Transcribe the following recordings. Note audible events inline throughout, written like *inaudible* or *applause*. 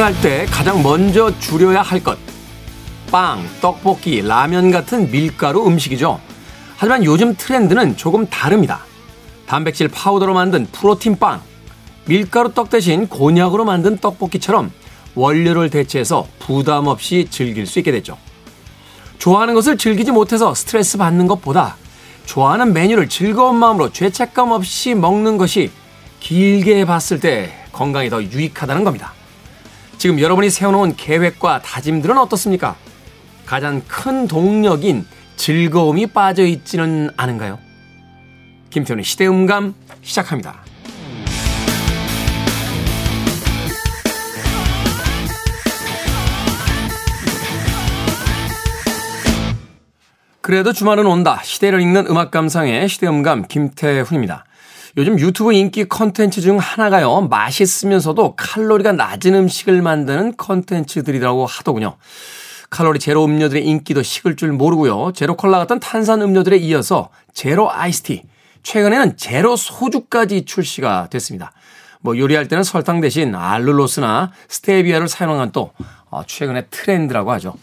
다이어트를 할때 가장 먼저 줄여야 할 것. 빵, 떡볶이, 라면 같은 밀가루 음식이죠. 하지만 요즘 트렌드는 조금 다릅니다. 단백질 파우더로 만든 프로틴 빵, 밀가루 떡 대신 곤약으로 만든 떡볶이처럼 원료를 대체해서 부담 없이 즐길 수 있게 됐죠. 좋아하는 것을 즐기지 못해서 스트레스 받는 것보다 좋아하는 메뉴를 즐거운 마음으로 죄책감 없이 먹는 것이 길게 봤을 때 건강에 더 유익하다는 겁니다. 지금 여러분이 세워놓은 계획과 다짐들은 어떻습니까? 가장 큰 동력인 즐거움이 빠져 있지는 않은가요? 김태훈의 시대음감 시작합니다. 그래도 주말은 온다. 시대를 읽는 음악 감상의 시대음감 김태훈입니다. 요즘 유튜브 인기 컨텐츠 중 하나가요. 맛있으면서도 칼로리가 낮은 음식을 만드는 컨텐츠들이라고 하더군요. 칼로리 제로 음료들의 인기도 식을 줄 모르고요. 제로 콜라 같은 탄산 음료들에 이어서 제로 아이스티, 최근에는 제로 소주까지 출시가 됐습니다. 뭐 요리할 때는 설탕 대신 알룰로스나 스테비아를 사용한 건 또 어, 최근의 트렌드라고 하죠.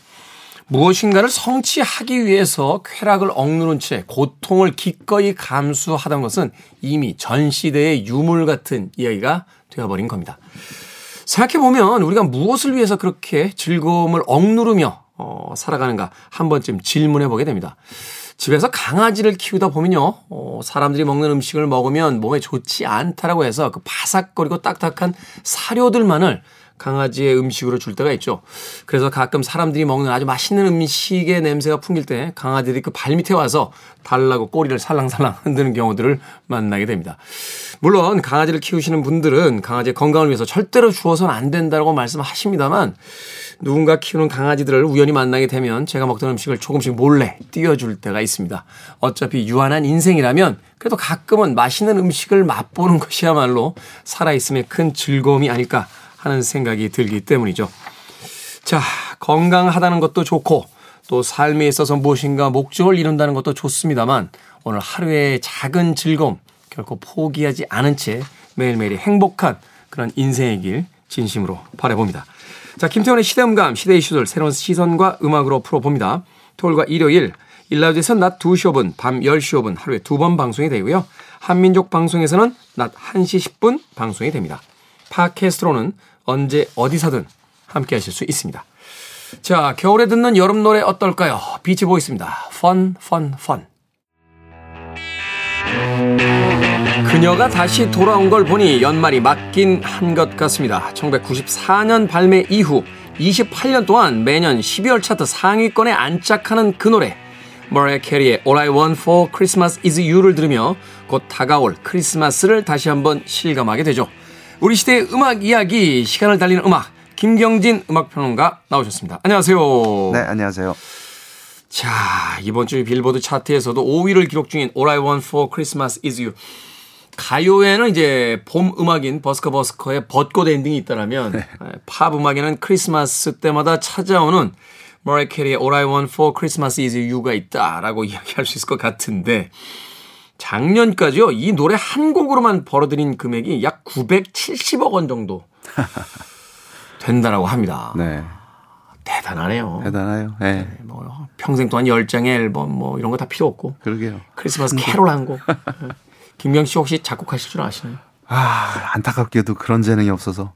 무엇인가를 성취하기 위해서 쾌락을 억누른 채 고통을 기꺼이 감수하던 것은 이미 전 시대의 유물 같은 이야기가 되어버린 겁니다. 생각해보면 우리가 무엇을 위해서 그렇게 즐거움을 억누르며 어, 살아가는가 한 번쯤 질문해 보게 됩니다. 집에서 강아지를 키우다 보면요, 어, 사람들이 먹는 음식을 먹으면 몸에 좋지 않다라고 해서 그 바삭거리고 딱딱한 사료들만을 강아지의 음식으로 줄 때가 있죠. 그래서 가끔 사람들이 먹는 아주 맛있는 음식의 냄새가 풍길 때 강아지들이 그 발밑에 와서 달라고 꼬리를 살랑살랑 *laughs* 흔드는 경우들을 만나게 됩니다. 물론 강아지를 키우시는 분들은 강아지의 건강을 위해서 절대로 주어서는 안 된다고 말씀하십니다만 누군가 키우는 강아지들을 우연히 만나게 되면 제가 먹던 음식을 조금씩 몰래 띄워줄 때가 있습니다. 어차피 유한한 인생이라면 그래도 가끔은 맛있는 음식을 맛보는 것이야말로 살아있음의 큰 즐거움이 아닐까 하는 생각이 들기 때문이죠. 자, 건강하다는 것도 좋고 또 삶에 있어서 무엇인가 목적을 이룬다는 것도 좋습니다만 오늘 하루의 작은 즐거움 결코 포기하지 않은 채 매일매일 행복한 그런 인생의 길 진심으로 바라봅니다. 자, 김태원의 시대음감, 시대 이슈들 새로운 시선과 음악으로 풀어봅니다. 토요일과 일요일, 1라디오에서는 낮 2시 5분, 밤 10시 5분 하루에 두 번 방송이 되고요. 한민족 방송에서는 낮 1시 10분 방송이 됩니다. 팟캐스트로는 언제 어디서든 함께 하실 수 있습니다. 자, 겨울에 듣는 여름 노래 어떨까요? 비치 보이스입니다. 펀, 펀, 펀. 그녀가 다시 돌아온 걸 보니 연말이 맞긴 한 것 같습니다. 1994년 발매 이후 28년 동안 매년 12월 차트 상위권에 안착하는 그 노래. 머레 캐리의 All I Want for Christmas is You를 들으며 곧 다가올 크리스마스를 다시 한번 실감하게 되죠. 우리 시대의 음악 이야기, 시간을 달리는 음악, 김경진 음악평론가 나오셨습니다. 안녕하세요. 네, 안녕하세요. 자, 이번 주 빌보드 차트에서도 5위를 기록 중인 All I Want for Christmas is You. 가요에는 이제 봄 음악인 버스커 버스커의 벚꽃 엔딩이 있다라면 네. 팝 음악에는 크리스마스 때마다 찾아오는 머라이 캐리의 All I Want for Christmas is You가 있다라고 *laughs* 이야기할 수 있을 것 같은데 작년까지요, 이 노래 한 곡으로만 벌어들인 금액이 약 970억 원 정도 *laughs* 된다라고 합니다. 네. 대단하네요. 대단해요. 네. 네. 뭐 평생 동안 10장의 앨범 뭐 이런 거 다 필요 없고. 그러게요. 크리스마스 캐롤 한 곡. 김경 씨 혹시 작곡하실 줄 아시나요? 아, 안타깝게도 그런 재능이 없어서.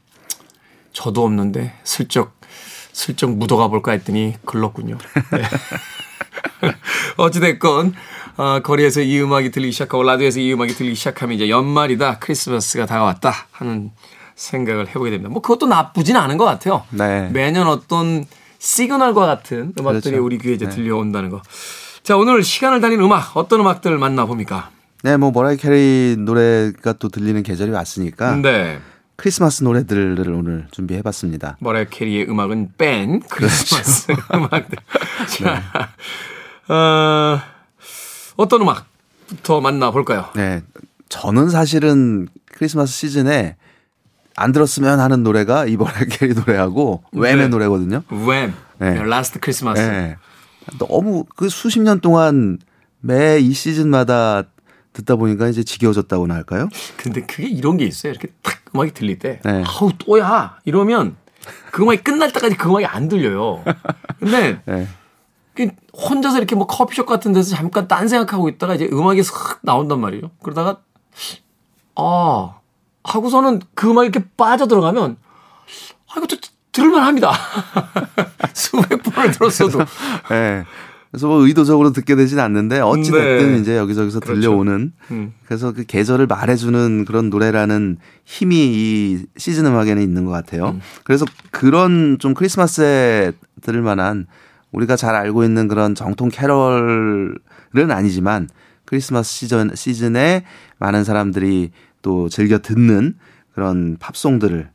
저도 없는데 슬쩍 슬쩍 묻어가 볼까 했더니 글렀군요. 네. *laughs* *laughs* 어찌됐건 어, 거리에서 이 음악이 들리기 시작하고 라디오에서 이 음악이 들리기 시작하면 이제 연말이다 크리스마스가 다가왔다 하는 생각을 해보게 됩니다. 뭐 그것도 나쁘진 않은 것 같아요. 네. 매년 어떤 시그널과 같은 음악들이 그렇죠. 우리 귀에 이제 네. 들려온다는 거. 자 오늘 시간을 달린 음악 어떤 음악들 만나봅니까? 네, 뭐 머라이 캐리 노래가 또 들리는 계절이 왔으니까. 네. 크리스마스 노래들을 오늘 준비해봤습니다. 머라이 캐리의 음악은 뺀 크리스마스 그렇죠. 음악들. *laughs* 자, 네. 어, 어떤 음악부터 만나볼까요? 네. 저는 사실은 크리스마스 시즌에 안 들었으면 하는 노래가 머라이어 *laughs* 캐리 노래하고 왬의 네. 노래거든요. 왬. 네. Last Christmas. 네. 너무 그 수십 년 동안 매 이 시즌마다 듣다 보니까 이제 지겨워졌다고나 할까요? 근데 그게 이런 게 있어요. 이렇게 탁 음악이 들릴 때 네. 아우 또야 이러면 그 음악이 끝날 때까지 그 음악이 안 들려요. 근데 *laughs* 네. 혼자서 이렇게 뭐 커피숍 같은 데서 잠깐 딴 생각하고 있다가 이제 음악이 싹 나온단 말이에요. 그러다가 아 하고서는 그 음악이 이렇게 빠져 들어가면 아 이것도 들을만 합니다. *laughs* 수백 번을 들었어도. 네. 그래서 뭐 의도적으로 듣게 되진 않는데 어찌 됐든 네. 이제 여기저기서 그렇죠. 들려오는 음. 그래서 그 계절을 말해주는 그런 노래라는 힘이 이 시즌 음악에는 있는 것 같아요. 음. 그래서 그런 좀 크리스마스에 들을 만한 우리가 잘 알고 있는 그런 정통 캐럴은 아니지만 크리스마스 시즌 시즌에 많은 사람들이 또 즐겨 듣는 그런 팝송들을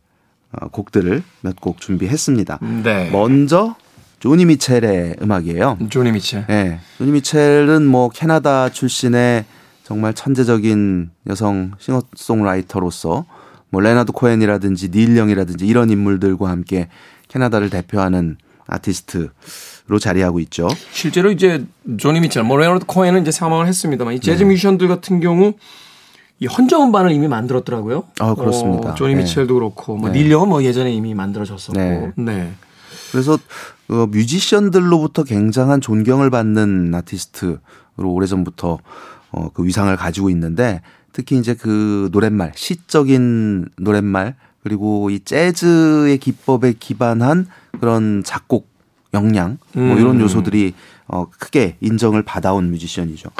어, 곡들을 몇 곡 준비했습니다. 네. 먼저 조니 미첼의 음악이에요. 조니 미첼. 예. 조니 미첼은 뭐 캐나다 출신의 정말 천재적인 여성 싱어송라이터로서 뭐 레나드 코엔이라든지 닐 영이라든지 이런 인물들과 함께 캐나다를 대표하는 아티스트로 자리하고 있죠. 실제로 이제 조니 미첼, 뭐 레너드 코엔은 이제 사망을 했습니다만 이 재즈 뮤지션들 같은 경우 이 헌정 음반을 이미 만들었더라고요. 아, 그렇습니다. 어, 조니 네. 미첼도 그렇고 뭐 네. 닐 영은 뭐 예전에 이미 만들어졌었고. 네. 네. 그래서 어, 뮤지션들로부터 굉장한 존경을 받는 아티스트로 오래전부터 어, 그 위상을 가지고 있는데 특히 이제 그 노랫말, 시적인 노랫말 그리고 이 재즈의 기법에 기반한 그런 작곡 역량 뭐 이런 음. 요소들이 어, 크게 인정을 받아온 뮤지션이죠.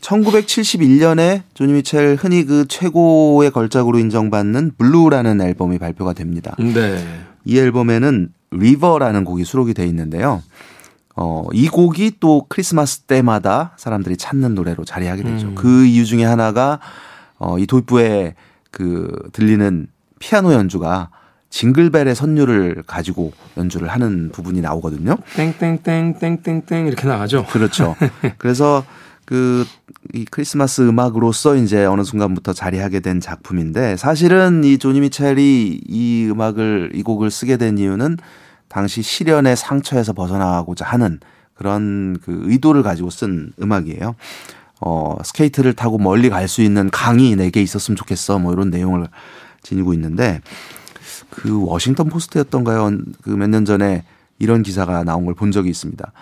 1971년에 조니 미첼 흔히 그 최고의 걸작으로 인정받는 Blue라는 앨범이 발표가 됩니다. 네. 이 앨범에는 River라는 곡이 수록이 돼 있는데요. 어, 이 곡이 또 크리스마스 때마다 사람들이 찾는 노래로 자리하게 되죠. 음. 그 이유 중에 하나가 어, 이 도입부에 그 들리는 피아노 연주가 징글벨의 선율을 가지고 연주를 하는 부분이 나오거든요. 땡땡땡땡땡땡 이렇게 나가죠. 그렇죠. *laughs* 그래서 그 이 크리스마스 음악으로서 이제 어느 순간부터 자리하게 된 작품인데 사실은 이 조니 미첼이 이 음악을 이 곡을 쓰게 된 이유는 당시 실연의 상처에서 벗어나고자 하는 그런 그 의도를 가지고 쓴 음악이에요. 어, 스케이트를 타고 멀리 갈 수 있는 강이 내게 있었으면 좋겠어. 뭐 이런 내용을 지니고 있는데 그 워싱턴 포스트였던가요? 그 몇 년 전에 이런 기사가 나온 걸 본 적이 있습니다.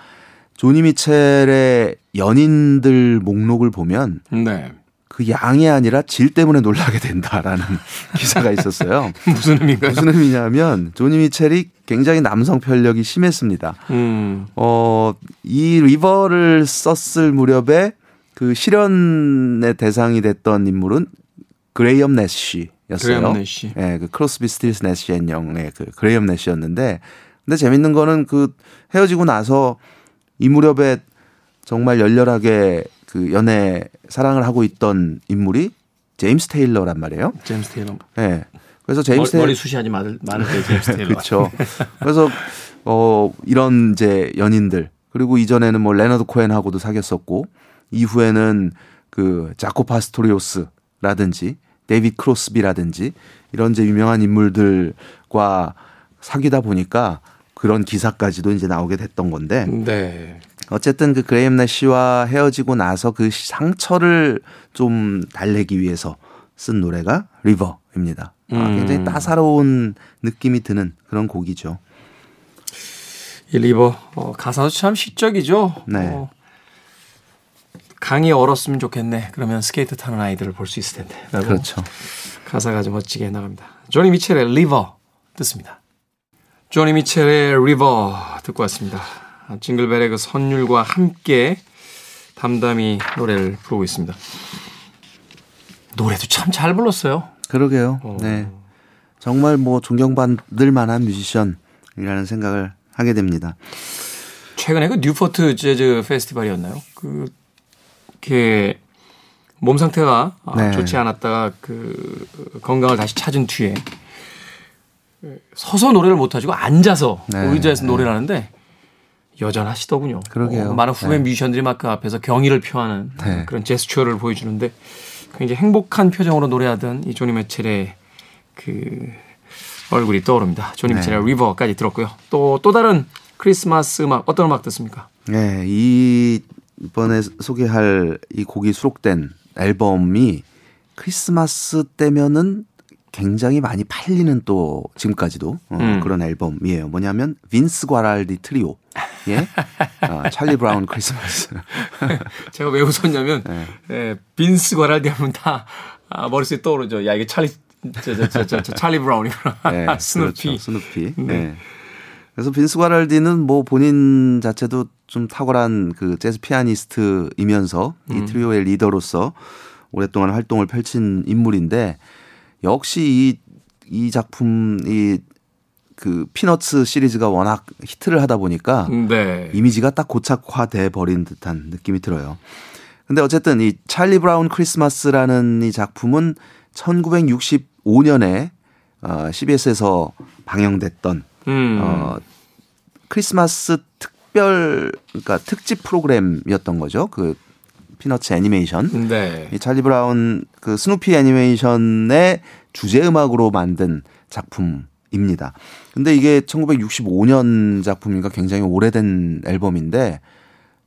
조니 미첼의 연인들 목록을 보면 네. 그 양이 아니라 질 때문에 놀라게 된다라는 *laughs* 기사가 있었어요. *laughs* 무슨 의미인가요? 무슨 의미냐면 조니 미첼이 굉장히 남성 편력이 심했습니다. 음. 어, 이 River를 썼을 무렵에 그 실연의 대상이 됐던 인물은 그레이엄 내쉬 였어요. 예, 그 크로스비 스틸스 내쉬 앤 영의 그 그레이엄 내쉬였는데 근데 재밌는 거는 그 헤어지고 나서 이 무렵에 정말 열렬하게 그 연애 사랑을 하고 있던 인물이 제임스 테일러란 말이에요. 제임스 테일러. 예. 그래서 제임스 머리, 테일러 머리 아주 많을, 많을 때 제임스 *laughs* 테일러. 그렇죠. 그래서 어 이런 이제 연인들 그리고 이전에는 뭐 레너드 코엔하고도 사귀었었고 이후에는 그 자코 파스토리우스라든지 데이빗 크로스비라든지 이런 이제 유명한 인물들과 사귀다 보니까 그런 기사까지도 이제 나오게 됐던 건데 네. 어쨌든 그 그레이엄 내쉬와 헤어지고 나서 그 상처를 좀 달래기 위해서 쓴 노래가 River입니다. 아, 음. 굉장히 따사로운 느낌이 드는 그런 곡이죠. 이 River 어, 가사도 참 시적이죠. 네. 어, 강이 얼었으면 좋겠네. 그러면 스케이트 타는 아이들을 볼 수 있을 텐데. 그렇죠. 가사가 아주 멋지게 나갑니다. 조니 미첼의 River 듣습니다. 조니 미첼의 River 듣고 왔습니다. 징글벨의 그 선율과 함께 담담히 노래를 부르고 있습니다. 노래도 참 잘 불렀어요. 그러게요. 어. 네. 정말 뭐 존경받을 만한 뮤지션이라는 생각을 하게 됩니다. 최근에 그 뉴포트 재즈 페스티벌이었나요? 그, 이렇게 몸 상태가 아, 네. 좋지 않았다가 그 건강을 다시 찾은 뒤에 서서 노래를 못 하시고 앉아서 네. 의자에서 노래를 하는데 여전하시더군요. 그러게요. 어, 많은 후배 네. 뮤지션들이 막 그 앞에서 경의를 표하는 네. 그런 제스처를 보여주는데 굉장히 행복한 표정으로 노래하던 이 조니 미첼의 그 얼굴이 떠오릅니다. 조니 네. 미첼의 River까지 들었고요. 또또 다른 크리스마스 음악 어떤 음악 듣습니까? 네, 이 이번에 소개할 이 곡이 수록된 앨범이 크리스마스 때면은 굉장히 많이 팔리는 또 지금까지도 어, 음. 그런 앨범이에요. 뭐냐면 빈스 과랄디 트리오. 예. 어, *laughs* 찰리 브라운 크리스마스. *laughs* 제가 왜 웃었냐면 네. 예, 빈스 과랄디 하면 다 아, 머릿속에 떠오르죠. 야, 이게 찰리 저, 저, 저, 저, 저 찰리 브라운이구나. 네, *laughs* 스누피. 그렇죠, 스누피. 네. 네. 그래서 빈스 과랄디는 뭐 본인 자체도 좀 탁월한 그 재즈 피아니스트이면서 음. 이 트리오의 리더로서 오랫동안 활동을 펼친 인물인데 역시 이, 이 작품, 이, 그 Peanuts 시리즈가 워낙 히트를 하다 보니까 네. 이미지가 딱 고착화돼 버린 듯한 느낌이 들어요. 근데 어쨌든 이 찰리 브라운 크리스마스라는 이 작품은 1965년에 어, CBS에서 방영됐던 음. 어, 크리스마스 특별 그러니까 특집 프로그램이었던 거죠. 그 Peanuts 애니메이션. 네. 이 찰리 브라운 그 스누피 애니메이션의 주제 음악으로 만든 작품입니다. 근데 이게 1965년 작품이니까 굉장히 오래된 앨범인데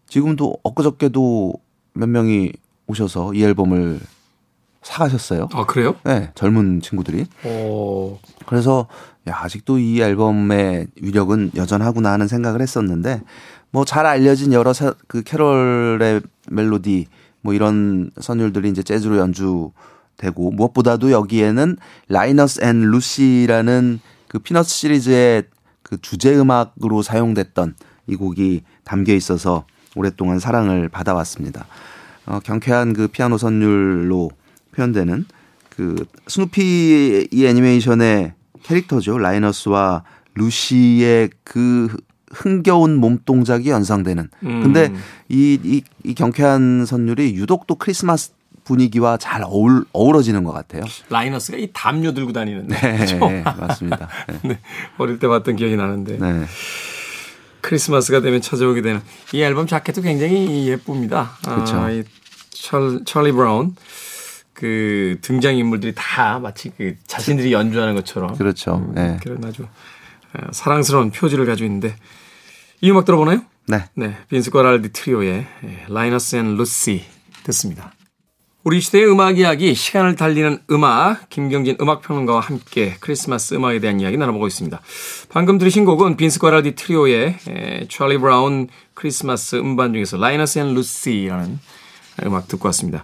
지금도 엊그저께도 몇 명이 오셔서 이 앨범을 사가셨어요. 아 그래요? 네, 젊은 친구들이. 오. 그래서 야 아직도 이 앨범의 위력은 여전하구나 하는 생각을 했었는데 뭐 잘 알려진 여러 사, 그 캐롤의 멜로디 뭐 이런 선율들이 이제 재즈로 연주되고 무엇보다도 여기에는 Linus and Lucy라는 그 Peanuts 시리즈의 그 주제 음악으로 사용됐던 이 곡이 담겨 있어서 오랫동안 사랑을 받아왔습니다. 어, 경쾌한 그 피아노 선율로 표현되는 그 스누피 이 애니메이션의 캐릭터죠. 라이너스와 루시의 그 흥겨운 몸 동작이 연상되는. 음. 근데 이, 이, 이 경쾌한 선율이 유독 또 크리스마스 분위기와 잘 어울, 어우러지는 것 같아요. 라이너스가 이 담요 들고 다니는데. 네, *laughs* 네 맞습니다. 네. 네, 어릴 때 봤던 기억이 나는데. 네. 크리스마스가 되면 찾아오게 되는 이 앨범 자켓도 굉장히 예쁩니다. 그렇죠. 아, 이 찰, 찰리 브라운 그 등장 인물들이 다 마치 그 자신들이 연주하는 것처럼 그렇죠. 음, 네. 그런 아주 어, 사랑스러운 표지를 가지고 있는데 이 음악 들어보나요? 네. 네. 빈스 과랄디 트리오의 Linus and Lucy 듣습니다. 우리 시대의 음악 이야기, 시간을 달리는 음악, 김경진 음악평론가와 함께 크리스마스 음악에 대한 이야기 나눠보고 있습니다. 방금 들으신 곡은 빈스 과랄디 트리오의 찰리 브라운 크리스마스 음반 중에서 Linus and Lucy라는 음악 듣고 왔습니다.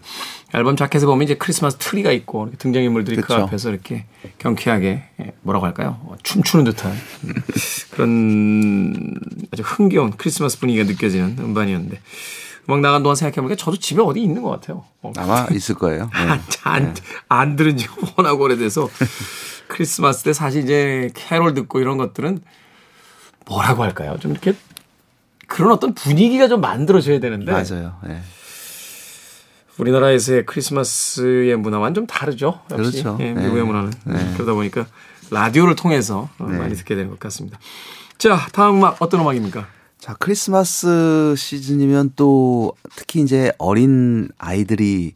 앨범 자켓에 보면 이제 크리스마스 트리가 있고 등장인물들이 그쵸. 그 앞에서 이렇게 경쾌하게 예, 뭐라고 할까요? 어, 춤추는 듯한 그런 아주 흥겨운 크리스마스 분위기가 느껴지는 음반이었는데 음악 나간 동안 생각해보니까 저도 집에 어디 있는 것 같아요. 어. 아마 있을 거예요. *laughs* 네. 안, 안, 네. 안 들은 지 워낙 오래돼서 크리스마스 때 사실 이제 캐롤 듣고 이런 것들은 뭐라고 할까요? 좀 이렇게 그런 어떤 분위기가 좀 만들어져야 되는데 맞아요. 네. 우리나라에서의 크리스마스의 문화와는 좀 다르죠. 역시. 그렇죠. 예, 미국의 네. 문화는. 네. 그러다 보니까 라디오를 통해서 네. 많이 듣게 되는 것 같습니다. 자, 다음 음악 어떤 음악입니까? 자, 크리스마스 시즌이면 또 특히 이제 어린 아이들이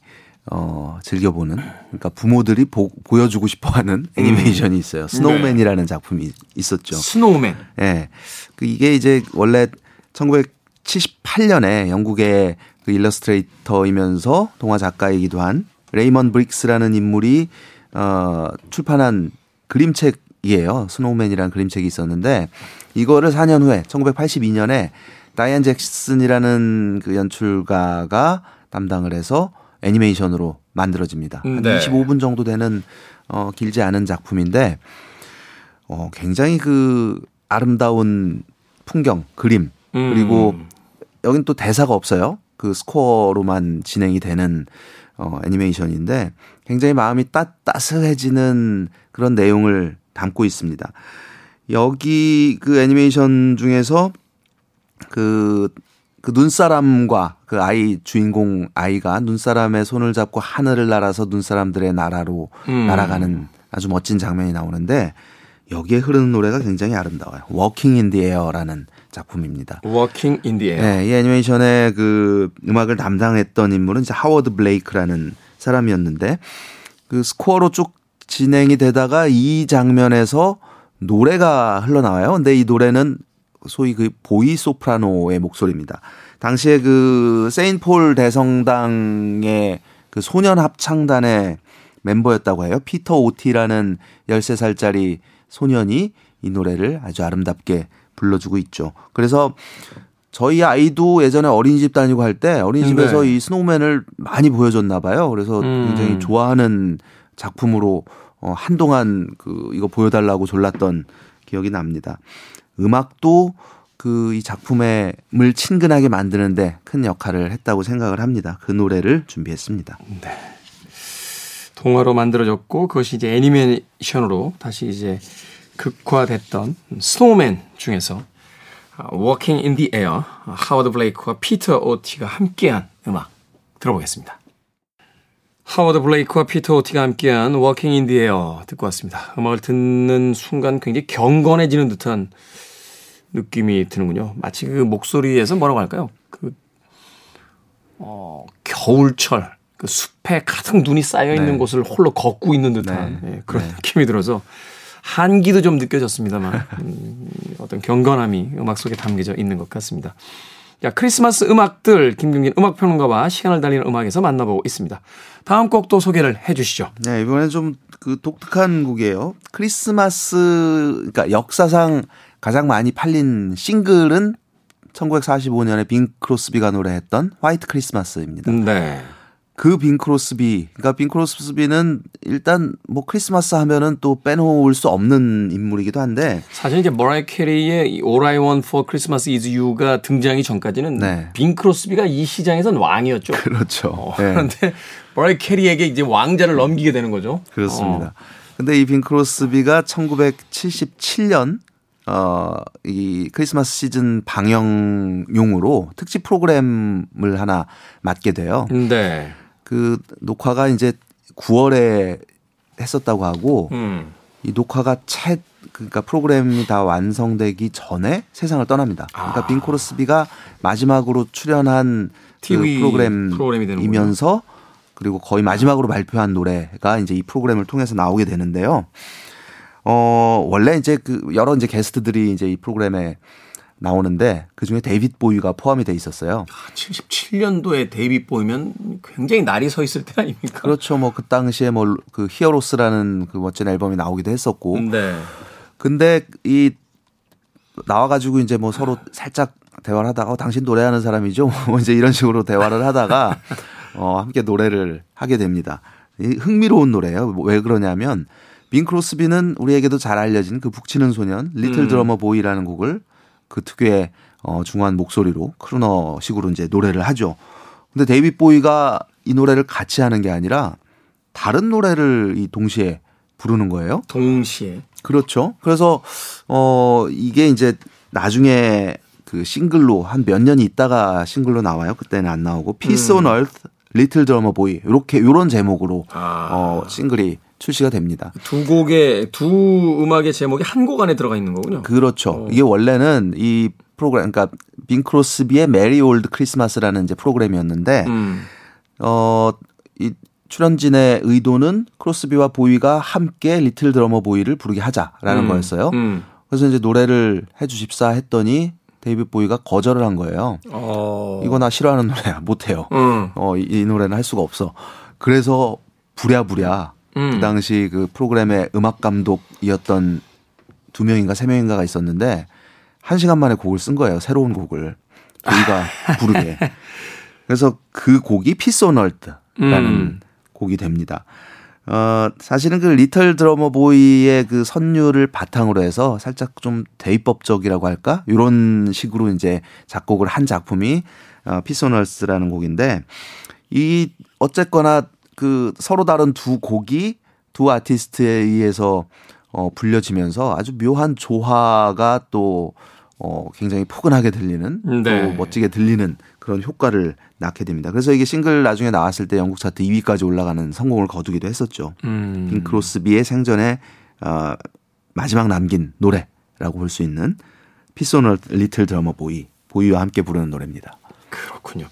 어, 즐겨보는, 그러니까 부모들이 보, 여주고 싶어 하는 음. 애니메이션이 있어요. Snowman이라는 네. 작품이 있었죠. Snowman. 예. 네. 그 이게 이제 원래 1978년에 영국의 그 일러스트레이터이면서 동화 작가이기도 한 레이먼드 브릭스라는 인물이 어 출판한 그림책이에요. Snowman이라는 그림책이 있었는데 이거를 4년 후에 1982년에 다이안 잭슨이라는 그 연출가가 담당을 해서 애니메이션으로 만들어집니다. 한 네. 25분 정도 되는 어 길지 않은 작품인데 어 굉장히 그 아름다운 풍경, 그림 그리고 음. 여긴 또 대사가 없어요. 그 스코어로만 진행이 되는 어, 애니메이션인데 굉장히 마음이 따, 따스해지는 그런 내용을 담고 있습니다. 여기 그 애니메이션 중에서 그, 그 눈사람과 그 아이 주인공 아이가 눈사람의 손을 잡고 하늘을 날아서 눈사람들의 나라로 음. 날아가는 아주 멋진 장면이 나오는데 여기에 흐르는 노래가 굉장히 아름다워요. Walking in the Air라는 작품입니다. Walking in the Air. 네, 이 애니메이션의 그 음악을 담당했던 인물은 이제 하워드 블레이크라는 사람이었는데 그 스코어로 쭉 진행이 되다가 이 장면에서 노래가 흘러나와요. 근데 이 노래는 소위 그 boy 소프라노의 목소리입니다. 당시에 그 세인트폴 대성당의 그 소년 합창단의 멤버였다고 해요. 피터 오티라는 13살짜리 소년이 이 노래를 아주 아름답게 불러주고 있죠. 그래서 저희 아이도 예전에 어린이집 다니고 할 때 어린이집에서 네. 이 스노우맨을 많이 보여줬나 봐요. 그래서 음. 굉장히 좋아하는 작품으로 어 한동안 그 이거 보여달라고 졸랐던 기억이 납니다. 음악도 그 이 작품의 물 친근하게 만드는데 큰 역할을 했다고 생각을 합니다. 그 노래를 준비했습니다. 네. 동화로 만들어졌고 그것이 이제 애니메이션으로 다시 이제 극화됐던 Snowman 중에서 Walking in the Air 하워드 블레이크와 피터 오티가 함께한 음악 들어보겠습니다. 하워드 블레이크와 피터 오티가 함께한 Walking in the Air 듣고 왔습니다. 음악을 듣는 순간 굉장히 경건해지는 듯한 느낌이 드는군요. 마치 그 목소리에서 뭐라고 할까요? 그, 어, 겨울철, 그 숲에 가득 눈이 쌓여 있는 네. 곳을 홀로 걷고 있는 듯한 네. 네, 그런 네. 느낌이 들어서 한기도 좀 느껴졌습니다만 음, 어떤 경건함이 음악 속에 담겨져 있는 것 같습니다. 자, 크리스마스 음악들 김경진 음악평론가와 시간을 달리는 음악에서 만나보고 있습니다. 다음 곡도 소개를 해 주시죠. 네, 이번엔 좀 그 독특한 곡이에요. 크리스마스 그러니까 역사상 가장 많이 팔린 싱글은 1945년에 빙 크로스비가 노래했던 화이트 크리스마스입니다. 네. 그 빙 크로스비, 그러니까 빙 크로스비는 일단 뭐 크리스마스 하면은 또 빼놓을 수 없는 인물이기도 한데 사실 이제 머라이 캐리의 All I Want for Christmas Is You가 등장하기 전까지는 네. 빙 크로스비가 이 시장에선 왕이었죠. *laughs* 그렇죠. 어, 네. 그런데 머라이 캐리에게 이제 왕좌를 넘기게 되는 거죠. 그렇습니다. 어. 근데 이 빙 크로스비가 1977년 어, 이 크리스마스 시즌 방영용으로 특집 프로그램을 하나 맡게 돼요. 네. 그 녹화가 이제 9월에 했었다고 하고 음. 이 녹화가 채 그러니까 프로그램이 다 완성되기 전에 세상을 떠납니다. 그러니까 아. 빈 코러스비가 마지막으로 출연한 그 프로그램이면서 그리고 거의 마지막으로 발표한 노래가 이제 이 프로그램을 통해서 나오게 되는데요. 어 원래 이제 그 여러 이제 게스트들이 이제 이 프로그램에 나오는데 그 중에 데이빗 보위가 포함이 돼 있었어요. 77년도에 아, 데이빗 보위면 굉장히 날이 서 있을 때 아닙니까? 그렇죠. 뭐 그 당시에 뭐 그 Heroes라는 그 멋진 앨범이 나오기도 했었고. 네. 근데 이 나와 가지고 이제 뭐 서로 살짝 대화를 하다가 어, 당신 노래하는 사람이죠. *laughs* 뭐 이제 이런 식으로 대화를 하다가 어, 함께 노래를 하게 됩니다. 흥미로운 노래예요. 왜 그러냐면 빙 크로스비는 우리에게도 잘 알려진 그 북치는 소년 Little 음. Drummer Boy라는 곡을 그 특유의 어, 중후한 목소리로 crooner식으로 이제 노래를 하죠. 근데 데이빗 보위가 이 노래를 같이 하는 게 아니라 다른 노래를 이 동시에 부르는 거예요. 동시에. 그렇죠. 그래서 어 이게 이제 나중에 그 싱글로 한 몇 년이 있다가 싱글로 나와요. 그때는 안 나오고 Peace 음. on Earth, Little Drummer Boy 이렇게 요런 제목으로 아. 어 싱글이 출시가 됩니다. 두 곡의 두 음악의 제목이 한 곡 안에 들어가 있는 거군요. 그렇죠. 어. 이게 원래는 이 프로그램 그러니까 빙 크로스비의 Merrie Olde Christmas라는 이제 프로그램이었는데 음. 어이 출연진의 의도는 크로스비와 보위가 함께 Little Drummer Boy를 부르게 하자라는 음. 거였어요. 음. 그래서 이제 노래를 해 주십사 했더니 데이빗 보위가 거절을 한 거예요. 어. 이거 나 싫어하는 노래야. 못 해요. 음. 어, 이, 이 노래는 할 수가 없어. 그래서 부랴부랴 음. 그 당시 그 프로그램의 음악 감독이었던 두 명인가 세 명인가가 있었는데 한 시간 만에 곡을 쓴 거예요. 새로운 곡을 저희가 *laughs* 부르게. 그래서 그 곡이 Earth라는 음. 곡이 됩니다. 어, 사실은 그 Little Drummer Boy의 그 선율을 바탕으로 해서 살짝 좀 대위법적이라고 할까? 요런 식으로 이제 작곡을 한 작품이 어, 얼스라는 곡인데 이 어쨌거나 그 서로 다른 두 곡이 두 아티스트에 의해서 어, 불려지면서 아주 묘한 조화가 또 어, 굉장히 포근하게 들리는 네. 또 멋지게 들리는 그런 효과를 낳게 됩니다. 그래서 이게 싱글 나중에 나왔을 때 영국 차트 2위까지 올라가는 성공을 거두기도 했었죠. 음. 빈 크로스비의 생전에 어, 마지막 남긴 노래라고 볼 수 있는 on Earth Little Drummer Boy 보위와 함께 부르는 노래입니다. 그렇군요.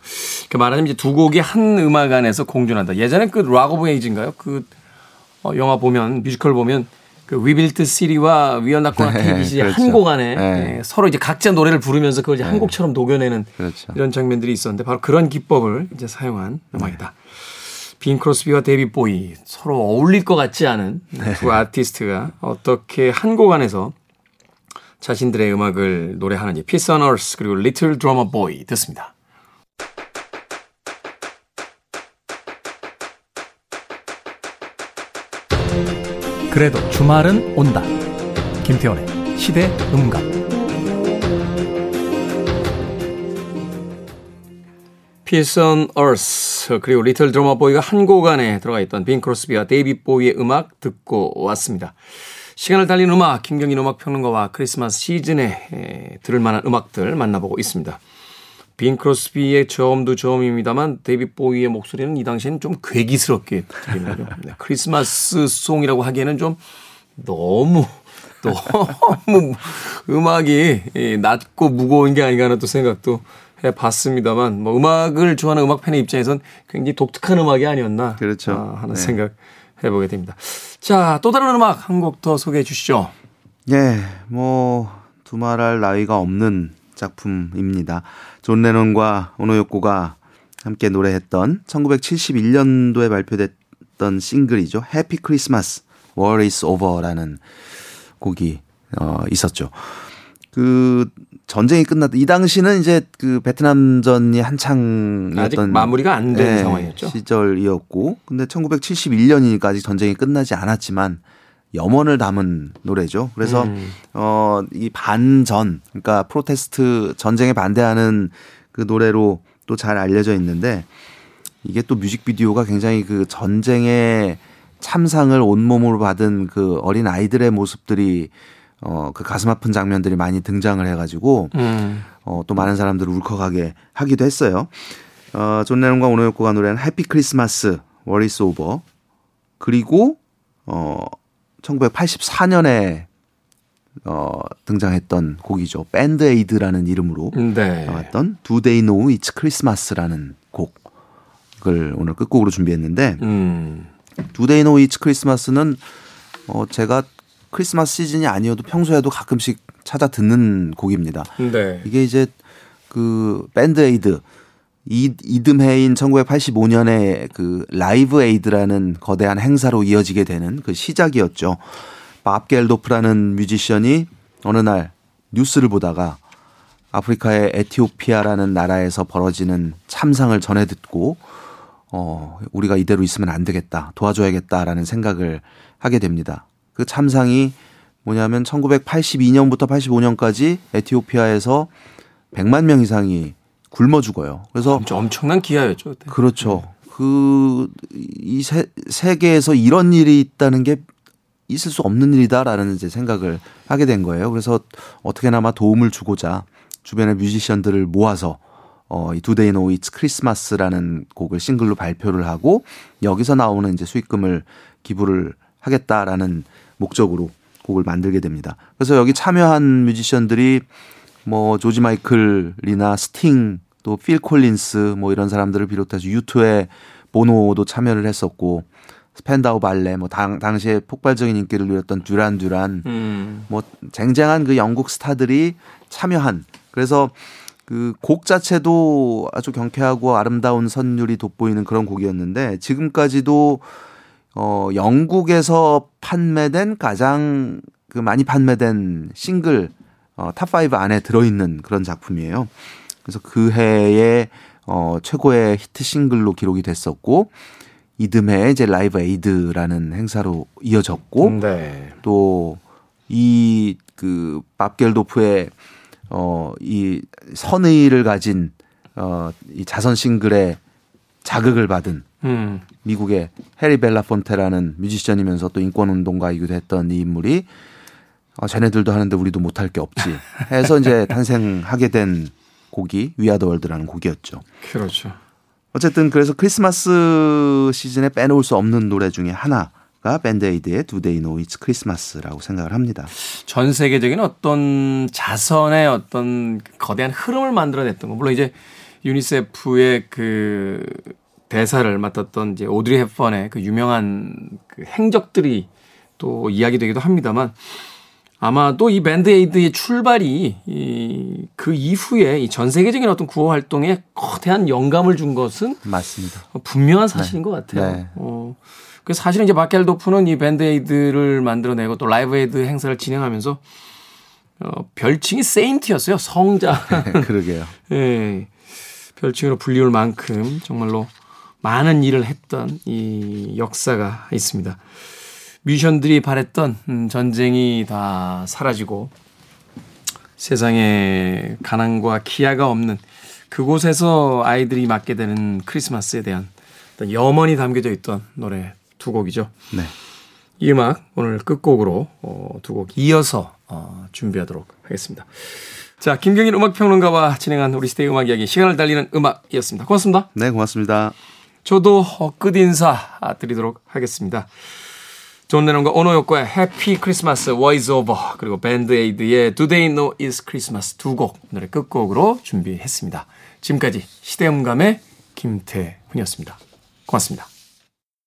그 말하자면 이제 두 곡이 한 음악 안에서 공존한다. 예전에 그 Rock of Ages인가요? 그 어, 영화 보면 뮤지컬 보면 그 위빌트 시리와 위어나코나 케이지. 한곡 안에 네. 예, 서로 이제 각자 노래를 부르면서 그걸 이제 네. 한 곡처럼 녹여내는 그렇죠. 이런 장면들이 있었는데 바로 그런 기법을 이제 사용한 음악이다. 빙 크로스비와 데이빗 보위 서로 어울릴 것 같지 않은 네. 두 아티스트가 어떻게 한 곡 안에서 자신들의 음악을 노래하는지 Peace on Earth 그리고 Little Drummer Boy 듣습니다. 그래도 주말은 온다. 김태원의 시대 음감. Peace on Earth 그리고 Little Drummer Boy가 한 곡 안에 들어가 있던 빙 크로스비와 데이빗 보위의 음악 듣고 왔습니다. 시간을 달린 음악 김경인 음악평론가와 크리스마스 시즌에 들을 만한 음악들 만나보고 있습니다. 빙 크로스비의 저음도 저음입니다만 데이빗 보위의 목소리는 이 당시에는 좀 괴기스럽게 들리는 거죠. 네, 크리스마스 song이라고 하기에는 좀 너무 너무 음악이 낮고 무거운 게 아닌가 하는 또 생각도 해봤습니다만 뭐 음악을 좋아하는 음악 팬의 입장에선 굉장히 독특한 음악이 아니었나 그렇죠. 아, 하는 네. 생각 해보게 됩니다. 자, 또 다른 음악 한 곡 더 소개해 주시죠. 예, 뭐 두말할 나위가 없는 작품입니다. 존 레논과 오노요코가 함께 노래했던 1971년도에 발표됐던 싱글이죠. Happy Christmas, War is Over라는 곡이 어, 있었죠. 그 전쟁이 끝났다. 이 당시는 이제 그 베트남전이 한창 아직 마무리가 안된 네, 상황이었죠. 시절이었고, 근데 1971년이니까 아직 전쟁이 끝나지 않았지만 염원을 담은 노래죠. 그래서 음. 어이 반전, 그러니까 protest 전쟁에 반대하는 그 노래로 또 잘 알려져 있는데 이게 또 뮤직비디오가 굉장히 그 전쟁의 참상을 온몸으로 받은 그 어린 아이들의 모습들이 어, 그 가슴 아픈 장면들이 많이 등장을 해가지고, 음. 어, 또 많은 사람들을 울컥하게 하기도 했어요. 어, 존 레논과 오노요코가 노래한 Happy Christmas, War is Over. 그리고, 어, 1984년에 어, 등장했던 곡이죠. 밴드 에이드라는 이름으로 네. 나왔던 Do They Know It's Christmas라는 곡을 오늘 끝곡으로 준비했는데 음. Do They Know It's Christmas는 어, 제가 크리스마스 시즌이 아니어도 평소에도 가끔씩 찾아 듣는 곡입니다. 네. 이게 이제 그 밴드 에이드 이, 이듬해인 1985년에 그 라이브 에이드라는 거대한 행사로 이어지게 되는 그 시작이었죠. 밥 겔도프라는 뮤지션이 어느 날 뉴스를 보다가 아프리카의 에티오피아라는 나라에서 벌어지는 참상을 전해 듣고 어, 우리가 이대로 있으면 안 되겠다. 도와줘야겠다라는 생각을 하게 됩니다. 그 참상이 뭐냐면 1982년부터 85년까지 에티오피아에서 100만 명 이상이 굶어 죽어요. 그래서 엄청난 기아였죠. 그때. 그렇죠. 네. 그이 세계에서 이런 일이 있다는 게 있을 수 없는 일이다라는 이제 생각을 하게 된 거예요. 그래서 어떻게나마 도움을 주고자 주변의 뮤지션들을 모아서 어, 이 Do They Know It's Christmas라는 곡을 싱글로 발표를 하고 여기서 나오는 이제 수익금을 기부를 하겠다라는 목적으로 곡을 만들게 됩니다. 그래서 여기 참여한 뮤지션들이 뭐 조지 마이클이나 스팅 또 필 콜린스 뭐 이런 사람들을 비롯해서 U2의 보노도 참여를 했었고 스펜다우 발레 뭐 당, 당시에 폭발적인 인기를 누렸던 듀란 듀란 음. 뭐 쟁쟁한 그 영국 스타들이 참여한 그래서 그 곡 자체도 아주 경쾌하고 아름다운 선율이 돋보이는 그런 곡이었는데 지금까지도 어, 영국에서 판매된 가장 그 많이 판매된 싱글 어, 탑5 안에 들어있는 그런 작품이에요. 그래서 그 해에 어, 최고의 히트 싱글로 기록이 됐었고, 이듬해 이제 라이브 에이드라는 행사로 이어졌고, 네. 또이 그 밥 겔도프의 어, 이 선의를 가진 어, 이 자선 싱글의 자극을 받은 음. 미국의 해리 벨라폰테라는 뮤지션이면서 또 인권 운동가이기도 했던 이 인물이 어, 쟤네들도 하는데 우리도 못할 게 없지 해서 이제 *laughs* 탄생하게 된 곡이 We Are the World라는 곡이었죠. 그렇죠. 어쨌든 그래서 크리스마스 시즌에 빼놓을 수 없는 노래 중에 하나가 밴드에이드의 Do They Know It's Christmas라고 생각을 합니다. 전 세계적인 어떤 자선의 어떤 거대한 흐름을 만들어냈던 거. 물론 이제 유니세프의 그 대사를 맡았던 이제 오드리 헵번의 그 유명한 그 행적들이 또 이야기되기도 합니다만 아마도 이 밴드 에이드의 출발이 이, 그 이후에 이 전 세계적인 어떤 구호 활동에 거대한 영감을 준 것은 맞습니다. 분명한 사실인 네. 것 같아요. 네. 어, 그 사실은 이제 밥 겔도프는 이 밴드 에이드를 만들어내고 또 라이브 에이드 행사를 진행하면서 어, 별칭이 세인트였어요. 성자. 네, 그러게요. *laughs* 예. 별칭으로 불리울 만큼 정말로 많은 일을 했던 이 역사가 있습니다. 뮤지션들이 바랬던 음, 전쟁이 다 사라지고 세상에 가난과 기아가 없는 그곳에서 아이들이 맞게 되는 크리스마스에 대한 어떤 염원이 담겨져 있던 노래 두 곡이죠. 네. 이 음악 오늘 끝곡으로 어, 두곡 이어서 어, 준비하도록 하겠습니다. 자, 김경일 음악평론가와 진행한 우리 시대의 음악 이야기 시간을 달리는 음악이었습니다. 고맙습니다. 네, 고맙습니다. 저도 끝인사 드리도록 하겠습니다. 존 레논과 오노요코의 Happy Christmas War Is Over 그리고 밴드 에이드의 Do They Know It's Christmas 두곡 노래 끝곡으로 준비했습니다. 지금까지 시대음감의 김태훈이었습니다. 고맙습니다.